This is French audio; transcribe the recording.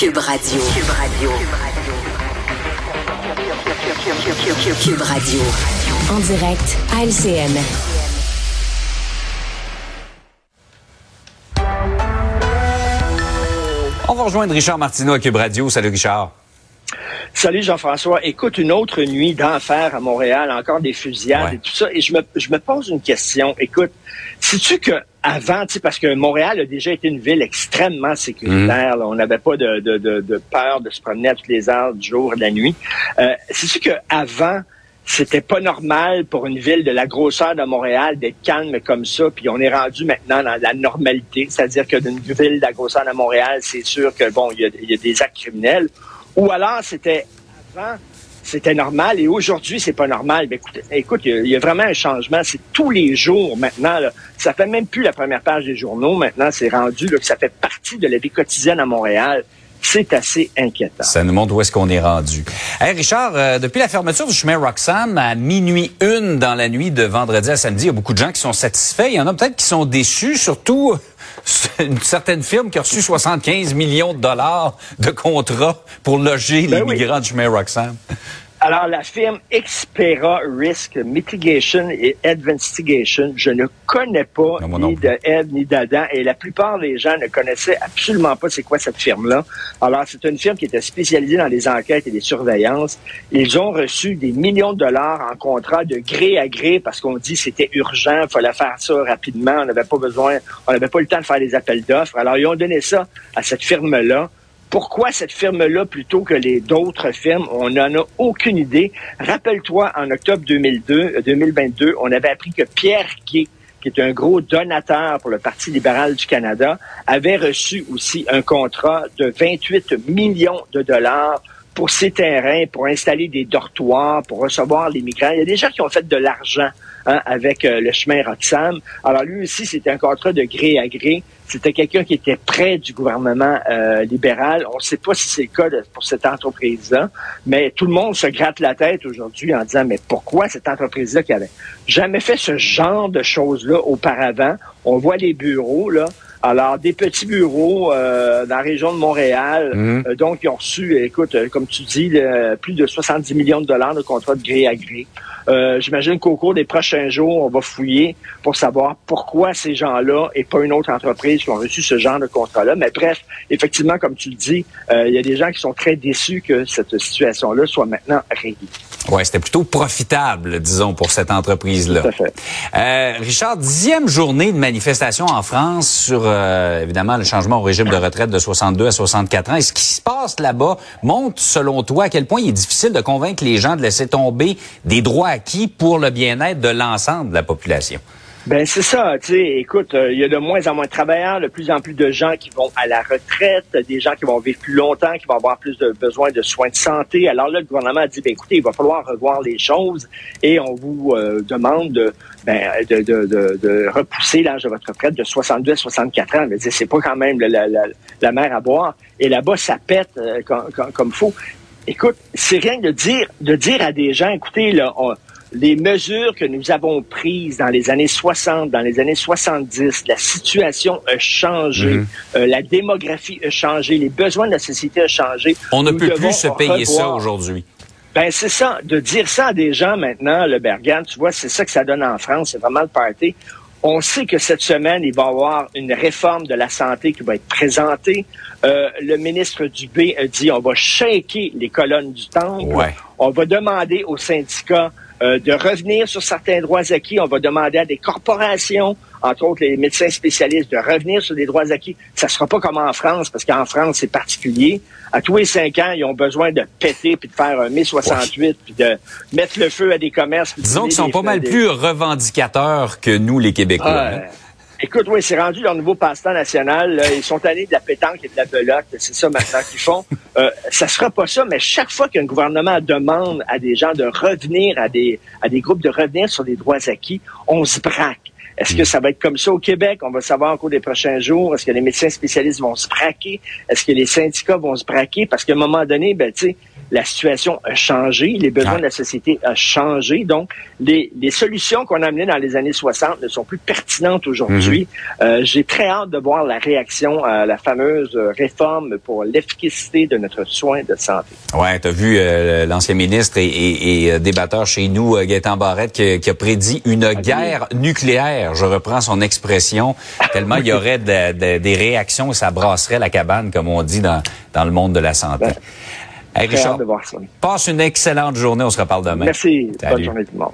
Cube Radio. Cube Radio. Cube Radio. En direct à LCN. On va rejoindre Richard Martineau à Cube Radio. Salut Richard. Salut Jean-François. Écoute, une autre nuit d'enfer à Montréal, encore des fusillades et tout ça. Et je me, je me pose une question. Écoute, sais-tu que avant, parce que Montréal a déjà été une ville extrêmement sécuritaire. on n'avait pas de, de, de, de, peur de se promener à toutes les heures du jour et de la nuit. Euh, sais-tu qu'avant, c'était pas normal pour une ville de la grosseur de Montréal d'être calme comme ça, puis on est rendu maintenant dans la normalité, c'est-à-dire que d'une ville de la grosseur de Montréal, c'est sûr que bon, il y, y a, des actes criminels, ou alors c'était avant, c'était normal et aujourd'hui c'est pas normal. Mais écoute, écoute, il y, a vraiment un changement. C'est tous les jours maintenant. Ça fait même plus la première page des journaux. Maintenant, c'est rendu que ça fait partie de la vie quotidienne à Montréal. C'est assez inquiétant. Ça nous montre où est-ce qu'on est rendu. Hey Richard, euh, depuis la fermeture du chemin Roxham à minuit une dans la nuit de vendredi à samedi, il y a beaucoup de gens qui sont satisfaits. Il y en a peut-être qui sont déçus, surtout une certaine firme qui a reçu 75 millions de dollars de contrats pour loger ben les migrants du chemin Roxham. Alors, la firme Expera Risk Mitigation et Advestigation, je ne connais pas ni de Ed ni d'Adam et la plupart des gens ne connaissaient absolument pas c'est quoi cette firme-là. Alors, c'est une firme qui était spécialisée dans les enquêtes et les surveillances. Ils ont reçu des millions de dollars en contrat de gré à gré parce qu'on dit c'était urgent, il fallait faire ça rapidement, on n'avait pas besoin, on n'avait pas le temps de faire des appels d'offres. Alors, ils ont donné ça à cette firme-là. Pourquoi cette firme-là plutôt que les d'autres firmes? On n'en a aucune idée. Rappelle-toi, en octobre 2002, 2022, euh, on avait appris que Pierre Gay, qui est un gros donateur pour le Parti libéral du Canada, avait reçu aussi un contrat de 28 millions de dollars pour ses terrains, pour installer des dortoirs, pour recevoir les migrants. Il y a des gens qui ont fait de l'argent hein, avec euh, le chemin Roxham. Alors lui aussi, c'était un contrat de gré à gré. C'était quelqu'un qui était près du gouvernement euh, libéral. On ne sait pas si c'est le cas pour cette entreprise-là, mais tout le monde se gratte la tête aujourd'hui en disant, mais pourquoi cette entreprise-là qui avait jamais fait ce genre de choses-là auparavant? On voit les bureaux, là. Alors, des petits bureaux euh, dans la région de Montréal, mmh. euh, donc ils ont reçu, écoute, comme tu dis, plus de 70 millions de dollars de contrats de gré à gré. Euh, j'imagine qu'au cours des prochains jours, on va fouiller pour savoir pourquoi ces gens-là et pas une autre entreprise qui ont reçu ce genre de contrat-là. Mais bref, effectivement, comme tu le dis, euh, il y a des gens qui sont très déçus que cette situation-là soit maintenant réglée. Ouais, c'était plutôt profitable, disons, pour cette entreprise-là. Tout à fait. Euh, Richard, dixième journée de manifestation en France sur, euh, évidemment, le changement au régime de retraite de 62 à 64 ans. Et ce qui se passe là-bas montre, selon toi, à quel point il est difficile de convaincre les gens de laisser tomber des droits pour le bien-être de l'ensemble de la population. Ben c'est ça, tu sais, écoute, euh, il y a de moins en moins de travailleurs, de plus en plus de gens qui vont à la retraite, des gens qui vont vivre plus longtemps, qui vont avoir plus de besoin de soins de santé. Alors là, le gouvernement a dit, ben écoutez, il va falloir revoir les choses et on vous euh, demande de, ben, de, de, de, repousser l'âge de votre retraite de 62 à 64 ans. Mais c'est pas quand même la, mer à boire. Et là-bas, ça pète euh, comme, comme. Écoute, c'est rien de dire de dire à des gens, écoutez, là, on, les mesures que nous avons prises dans les années 60, dans les années 70, la situation a changé, mhm. euh, la démographie a changé, les besoins de la société ont changé. On ne peut plus se payer ça aujourd'hui. Ben c'est ça, de dire ça à des gens maintenant, le Bergan, tu vois, c'est ça que ça donne en France, c'est vraiment le party. On sait que cette semaine, il va y avoir une réforme de la santé qui va être présentée. Euh, le ministre Dubé a dit on va shaker les colonnes du temple. On va demander aux syndicats euh, de revenir sur certains droits acquis. On va demander à des corporations, entre autres les médecins spécialistes, de revenir sur des droits acquis. Ça sera pas comme en France, parce qu'en France, c'est particulier. À tous les cinq ans, ils ont besoin de péter, puis de faire un mai 68, puis de mettre le feu à des commerces. Disons qu'ils sont pas mal plus revendicateurs que nous, les Québécois. Hein. Écoute, oui, c'est rendu leur nouveau passe-temps national. Ils sont allés de la pétanque et de la belote. C'est ça maintenant qu'ils font. Euh, ça sera pas ça, mais chaque fois qu'un gouvernement demande à des gens de revenir à des, à des groupes de revenir sur des droits acquis, on se braque. Est-ce que mm. ça va être comme ça au Québec? On va savoir au cours des prochains jours. Est-ce que les médecins spécialistes vont se braquer? Est-ce que les syndicats vont se braquer? Parce qu'à un moment donné, ben, tu sais, la situation a changé, les besoins de la société ont changé. Donc, les, les solutions qu'on a amenées dans les années 60 ne sont plus pertinentes aujourd'hui. Mhm. euh, J'ai très hâte de voir la réaction à la fameuse réforme pour l'efficacité de notre soin de santé. Ouais, tu as vu euh, l'ancien ministre et, et, et, euh, débatteur chez nous, euh, Gaétan Barrette, qui, qui, a prédit une ah guerre nucléaire. Je reprends son expression, tellement il y aurait de, de, des réactions et ça brasserait la cabane, comme on dit dans, dans le monde de la santé. Ben, Hey, Richard, de voir ça. passe une excellente journée. On se reparle demain. Merci. Bonne journée tout le monde.